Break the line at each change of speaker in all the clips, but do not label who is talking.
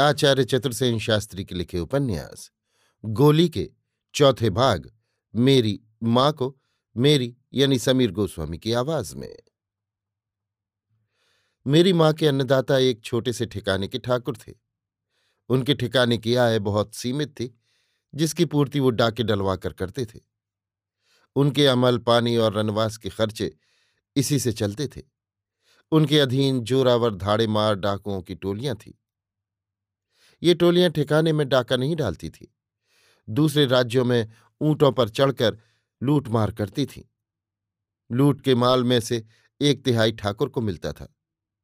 आचार्य चतुर्सेन शास्त्री के लिखे उपन्यास, गोली के चौथे भाग, मेरी माँ को, मेरी यानी समीर गोस्वामी की आवाज़ में। मेरी माँ के अन्नदाता एक छोटे से ठिकाने के ठाकुर थे। उनके ठिकाने की आय बहुत सीमित थी, जिसकी पूर्ति वो डाके डलवा कर करते थे। उनके अमल, पानी और रनवास के खर्चे इसी से चलते थे। उनके अधीन जोरावर धाड़े मार डाकुओं की टोलियाँ थीं। ये टोलियाँ ठिकाने में डाका नहीं डालती थी। दूसरे राज्यों में ऊंटों पर चढ़कर लूट मार करती थीं। लूट के माल में से एक तिहाई ठाकुर को मिलता था।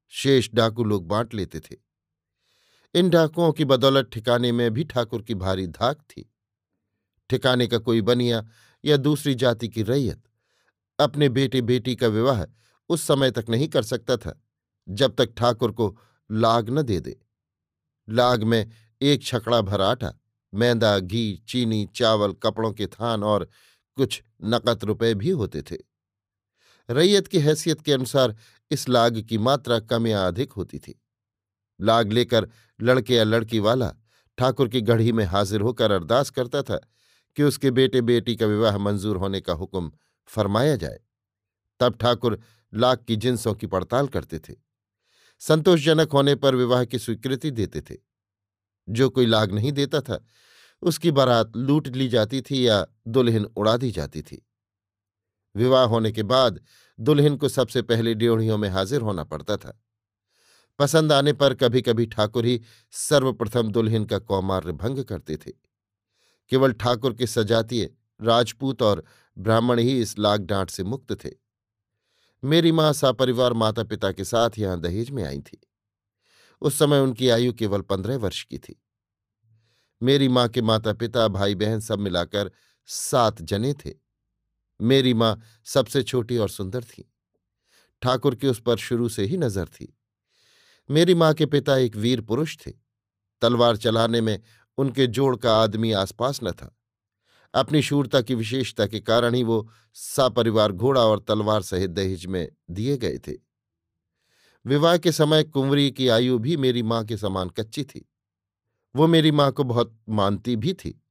शेष डाकू लोग बांट लेते थे। इन डाकुओं की बदौलत ठिकाने में भी ठाकुर की भारी धाक थी। ठिकाने का कोई बनिया या दूसरी जाति की रैयत, अपने बेटे बेटी का विवाह उस समय तक नहीं कर सकता था, जब तक ठाकुर को लाग न दे दे। लाग में एक छकड़ा भर आटा, मैदा, घी, चीनी, चावल, कपड़ों के थान और कुछ नकद रुपए भी होते थे। रैयत की हैसियत के अनुसार इस लाग की मात्रा कम या अधिक होती थी। लाग लेकर लड़के या लड़की वाला ठाकुर की गढ़ी में हाजिर होकर अरदास करता था कि उसके बेटे बेटी का विवाह मंजूर होने का हुक्म फरमाया जाए। तब ठाकुर लाग की जिनसों की पड़ताल करते थे। संतोषजनक होने पर विवाह की स्वीकृति देते थे। जो कोई लाग नहीं देता था, उसकी बारात लूट ली जाती थी या दुल्हन उड़ा दी जाती थी। विवाह होने के बाद दुल्हन को सबसे पहले ड्योढ़ियों में हाजिर होना पड़ता था। पसंद आने पर कभी कभी ठाकुर ही सर्वप्रथम दुल्हन का कौमार्य भंग करते थे। केवल ठाकुर के सजातीय, राजपूत और ब्राह्मण ही इस लाग डांट से मुक्त थे। मेरी माँ सापरिवार माता पिता के साथ यहाँ दहेज में आई थी। उस समय उनकी आयु केवल पंद्रह वर्ष की थी। मेरी माँ के माता पिता भाई बहन सब मिलाकर सात जने थे। मेरी माँ सबसे छोटी और सुंदर थी। ठाकुर की उस पर शुरू से ही नज़र थी। मेरी माँ के पिता एक वीर पुरुष थे। तलवार चलाने में उनके जोड़ का आदमी आसपास न था। अपनी शूरता की विशेषता के कारण ही वो सापरिवार घोड़ा और तलवार सहित दहेज में दिए गए थे। विवाह के समय कुंवरी की आयु भी मेरी माँ के समान कच्ची थी। वो मेरी माँ को बहुत मानती भी थी।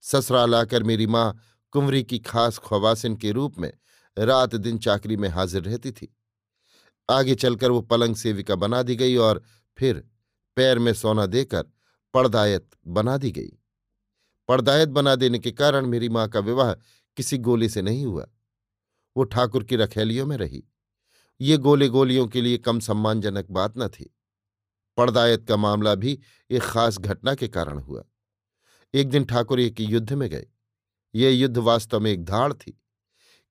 ससुराल आकर मेरी माँ कुंवरी की खास ख्वासिन के रूप में रात दिन चाकरी में हाजिर रहती थी। आगे चलकर वो पलंग सेविका बना दी गई और फिर पैर में सोना देकर पड़दायत बना दी गई। पड़दायत बना देने के कारण मेरी माँ का विवाह किसी गोले से नहीं हुआ। वो ठाकुर की रखेलियों में रही। ये गोले गोलियों के लिए कम सम्मानजनक बात न थी। पड़दायत का मामला भी एक खास घटना के कारण हुआ। एक दिन ठाकुर एक युद्ध में गए। ये युद्ध वास्तव में एक धाड़ थी।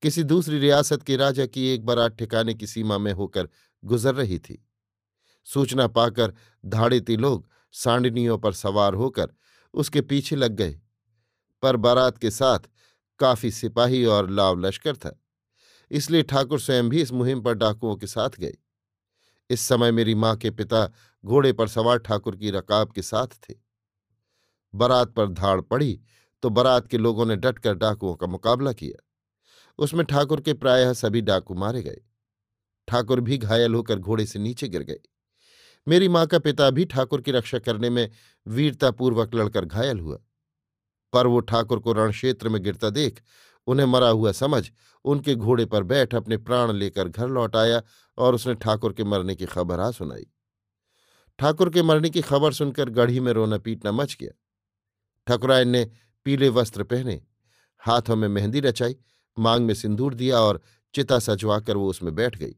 किसी दूसरी रियासत के राजा की एक बारात ठिकाने की सीमा में होकर गुजर रही थी। सूचना पाकर धाड़ेती लोग सांडनियों पर सवार होकर उसके पीछे लग गए। पर बारात के साथ काफ़ी सिपाही और लाव लश्कर था, इसलिए ठाकुर स्वयं भी इस मुहिम पर डाकुओं के साथ गए। इस समय मेरी माँ के पिता घोड़े पर सवार ठाकुर की रकाब के साथ थे। बारात पर धाड़ पड़ी तो बारात के लोगों ने डटकर डाकुओं का मुकाबला किया। उसमें ठाकुर के प्रायः सभी डाकू मारे गए। ठाकुर भी घायल होकर घोड़े से नीचे गिर गए। मेरी माँ का पिता भी ठाकुर की रक्षा करने में वीरतापूर्वक लड़कर घायल हुआ। पर वो ठाकुर को रणक्षेत्र में गिरता देख, उन्हें मरा हुआ समझ, उनके घोड़े पर बैठ अपने प्राण लेकर घर लौट आया और उसने ठाकुर के मरने की खबर आ सुनाई। ठाकुर के मरने की खबर सुनकर गढ़ी में रोना पीटना मच गया। ठकुरायन ने पीले वस्त्र पहने, हाथों में मेहंदी रचाई, मांग में सिंदूर दिया और चिता सजवाकर वो उसमें बैठ गई।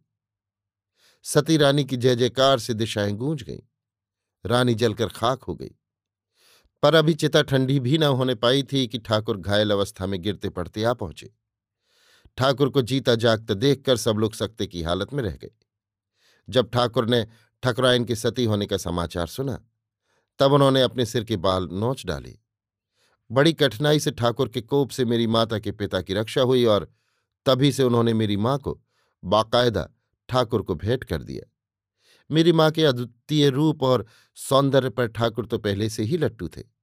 सती रानी की जय जयकार से दिशाएँ गूंज गईं। रानी जलकर खाक हो गई। पर अभी चिता ठंडी भी न होने पाई थी कि ठाकुर घायल अवस्था में गिरते पड़ते आ पहुँचे। ठाकुर को जीता जागता देखकर सब लोग सकते की हालत में रह गए। जब ठाकुर ने ठकुरायन के सती होने का समाचार सुना, तब उन्होंने अपने सिर के बाल नोच डाले। बड़ी कठिनाई से ठाकुर के कोप से मेरी माता के पिता की रक्षा हुई और तभी से उन्होंने मेरी माँ को बाकायदा ठाकुर को भेंट कर दिया। मेरी माँ के अद्वितीय रूप और सौंदर्य पर ठाकुर तो पहले से ही लट्टू थे।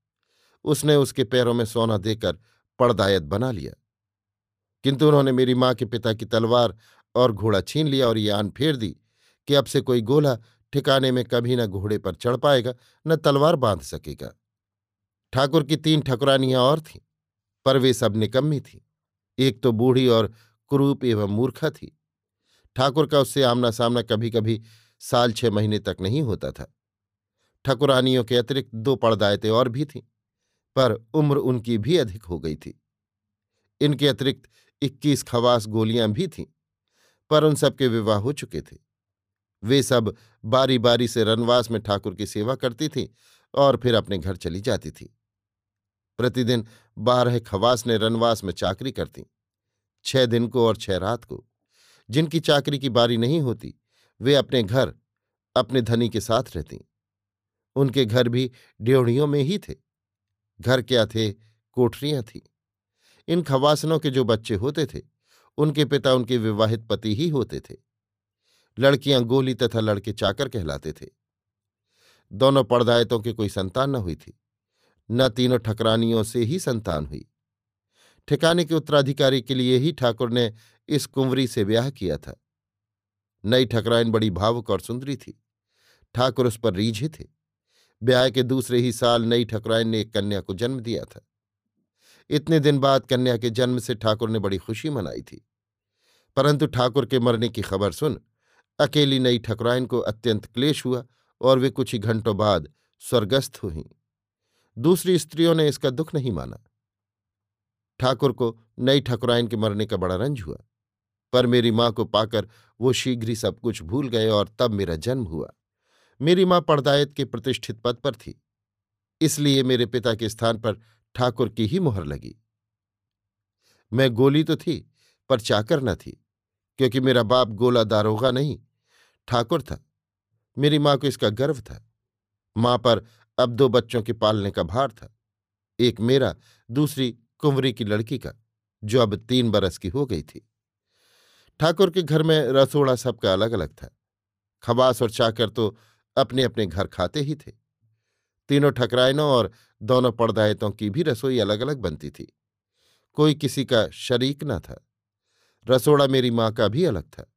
उसने उसके पैरों में सोना देकर पड़दायत बना लिया। किंतु उन्होंने मेरी माँ के पिता की तलवार और घोड़ा छीन लिया और ये आन फेर दी कि अब से कोई गोला ठिकाने में कभी न घोड़े पर चढ़ पाएगा, न तलवार बाँध सकेगा। ठाकुर की तीन ठकुरानियाँ और थीं, पर वे सब निकम्मी थीं। एक तो बूढ़ी और कुरूप एवं मूर्खा थी। ठाकुर का उससे आमना सामना कभी कभी साल छह महीने तक नहीं होता था। ठकुरानियों के अतिरिक्त दो पड़दायतें और भी थीं। पर उम्र उनकी भी अधिक हो गई थी। इनके अतिरिक्त इक्कीस खवास गोलियाँ भी थीं, पर उन सबके विवाह हो चुके थे। वे सब बारी बारी से रनवास में ठाकुर की सेवा करती थीं और फिर अपने घर चली जाती थी। प्रतिदिन बारह खवास ने रनवास में चाकरी करती, छह दिन को और छह रात को। जिनकी चाकरी की बारी नहीं होती, वे अपने घर, अपने धनी के साथ रहती। उनके घर भी ड्योढ़ियों में ही थे। घर क्या थे कोठरियाँ थीं। इन खवासनों के जो बच्चे होते थे, उनके पिता उनके विवाहित पति ही होते थे। लड़कियाँ गोली तथा लड़के चाकर कहलाते थे। दोनों पड़दायतों की कोई संतान न हुई थी, न तीनों ठकरानियों से ही संतान हुई। ठिकाने के उत्तराधिकारी के लिए ही ठाकुर ने इस कुंवरी से ब्याह किया था। नई ठकराइन बड़ी भावुक और सुंदरी थी। ठाकुर उस पर रीझे थे। ब्याह के दूसरे ही साल नई ठकुराइन ने एक कन्या को जन्म दिया था। इतने दिन बाद कन्या के जन्म से ठाकुर ने बड़ी खुशी मनाई थी। परंतु ठाकुर के मरने की खबर सुन अकेली नई ठकुराइन को अत्यंत क्लेश हुआ और वे कुछ ही घंटों बाद स्वर्गस्थ हुई। दूसरी स्त्रियों ने इसका दुख नहीं माना। ठाकुर को नई ठकुराइन के मरने का बड़ा रंज हुआ। पर मेरी माँ को पाकर वो शीघ्र ही सब कुछ भूल गए और तब मेरा जन्म हुआ। मेरी माँ पड़दायत के प्रतिष्ठित पद पर थी, इसलिए मेरे पिता के स्थान पर ठाकुर की ही मुहर लगी। मैं गोली तो थी, पर चाकर न थी, क्योंकि मेरा बाप गोला दारोगा नहीं, ठाकुर था। मेरी माँ को इसका गर्व था। माँ पर अब दो बच्चों के पालने का भार था, एक मेरा, दूसरी कुंवरी की लड़की का, जो अब तीन बरस की हो गई थी। ठाकुर के घर में रसोड़ा सबका अलग अलग था। खबास और चाकर तो अपने अपने घर खाते ही थे। तीनों ठकराइनों और दोनों पड़दायतों की भी रसोई अलग अलग बनती थी। कोई किसी का शरीक न था। रसोड़ा मेरी माँ का भी अलग था।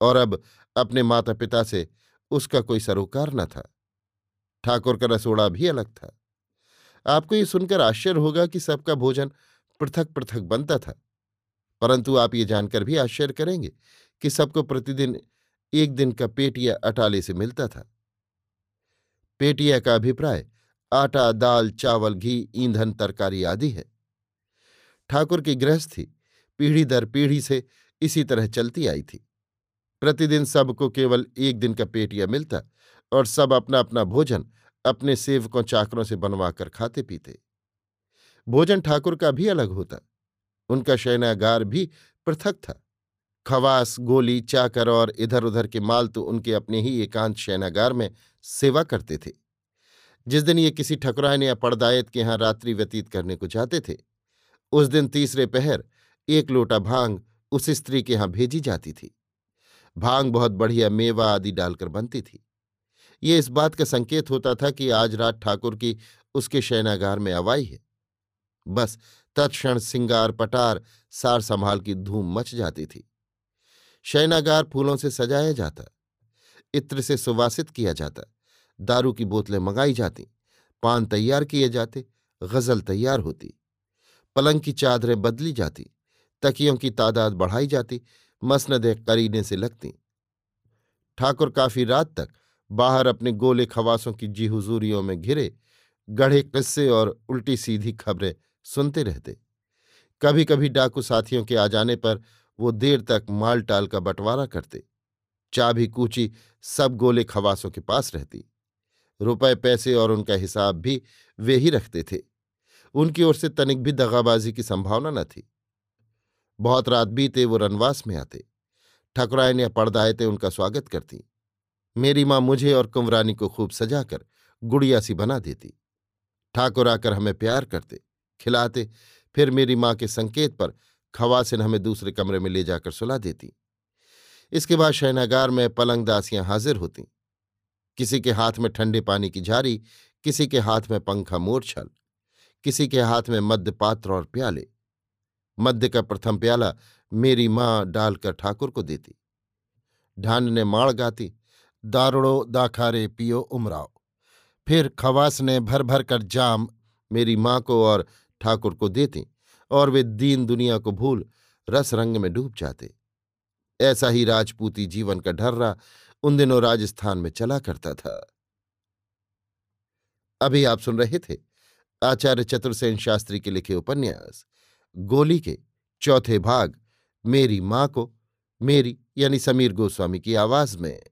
और अब अपने माता पिता से उसका कोई सरोकार न था। ठाकुर का रसोड़ा भी अलग था। आपको ये सुनकर आश्चर्य होगा कि सबका भोजन पृथक पृथक बनता था। परंतु आप ये जानकर भी आश्चर्य करेंगे कि सबको प्रतिदिन एक दिन का पेटिया अटाले से मिलता था। पेटिया का अभिप्राय, आटा, दाल, चावल, घी, ईंधन, तरकारी आदि है। ठाकुर की गृहस्थी पीढ़ी दर पीढ़ी से इसी तरह चलती आई थी। प्रतिदिन सबको केवल एक दिन का पेटिया मिलता और सब अपना अपना भोजन अपने सेवकों चाकरों से बनवाकर खाते पीते। भोजन ठाकुर का भी अलग होता। उनका शयनागार भी पृथक था। खवास, गोली, चाकर और इधर उधर के माल तो उनके अपने ही एकांत शयनागार में सेवा करते थे। जिस दिन ये किसी ठकुराइन या पड़दायत के यहाँ रात्रि व्यतीत करने को जाते थे, उस दिन तीसरे पहर एक लोटा भाँग उस स्त्री के यहाँ भेजी जाती थी। भाँग बहुत बढ़िया मेवा आदि डालकर बनती थी। ये इस बात का संकेत होता था कि आज रात ठाकुर की उसके शयनागार में अवाई है। बस, तत्क्षण सिंगार, पटार, सार संभाल की धूम मच जाती थी। शयनागार फूलों से सजाया जाता, इत्र से सुवासित किया जाता, दारू की बोतलें मंगाई जाती, पान तैयार किए जाते, गज़ल तैयार होती, पलंग की चादरें बदली जाती, तकियों की तादाद बढ़ाई जाती, मसनदें करीने से लगती। ठाकुर काफ़ी रात तक बाहर अपने गोले खवासों की जी हुजूरियों में घिरे, गढ़े किस्से और उल्टी सीधी खबरें सुनते रहते। कभी कभी डाकू साथियों के आ जाने पर वो देर तक माल टाल का बंटवारा करते। चाबी कूची सब गोले खवासों के पास रहती। रुपए, पैसे और उनका हिसाब भी वे ही रखते थे। उनकी ओर से तनिक भी दगाबाजी की संभावना न थी। बहुत रात बीते वो रनवास में आते। ठकुरायन या पड़दायते उनका स्वागत करती। मेरी माँ मुझे और कुंवरानी को खूब सजाकर गुड़िया सी बना देती। ठाकुर आकर हमें प्यार करते, खिलाते, फिर मेरी माँ के संकेत पर खवासिन हमें दूसरे कमरे में ले जाकर सुला देती। इसके बाद शयनागार में पलंग दासियाँ हाजिर होती। किसी के हाथ में ठंडे पानी की झारी, किसी के हाथ में पंखा मोरछल, किसी के हाथ में मध्य पात्र और प्याले। मध्य का प्रथम प्याला मेरी माँ डालकर ठाकुर को देती। ढान ने माड़ गाती, दारुड़ो दाखारे पियो उमराओ फिर खवास ने भर भर कर जाम मेरी माँ को और ठाकुर को देती। और वे दीन दुनिया को भूल रस रंग में डूब जाते। ऐसा ही राजपूती जीवन का ढर्रा उन दिनों राजस्थान में चला करता था। अभी आप सुन रहे थे आचार्य चतुर्सेन शास्त्री के लिखे उपन्यास, गोली के चौथे भाग, मेरी माँ को, मेरी यानी समीर गोस्वामी की आवाज़ में।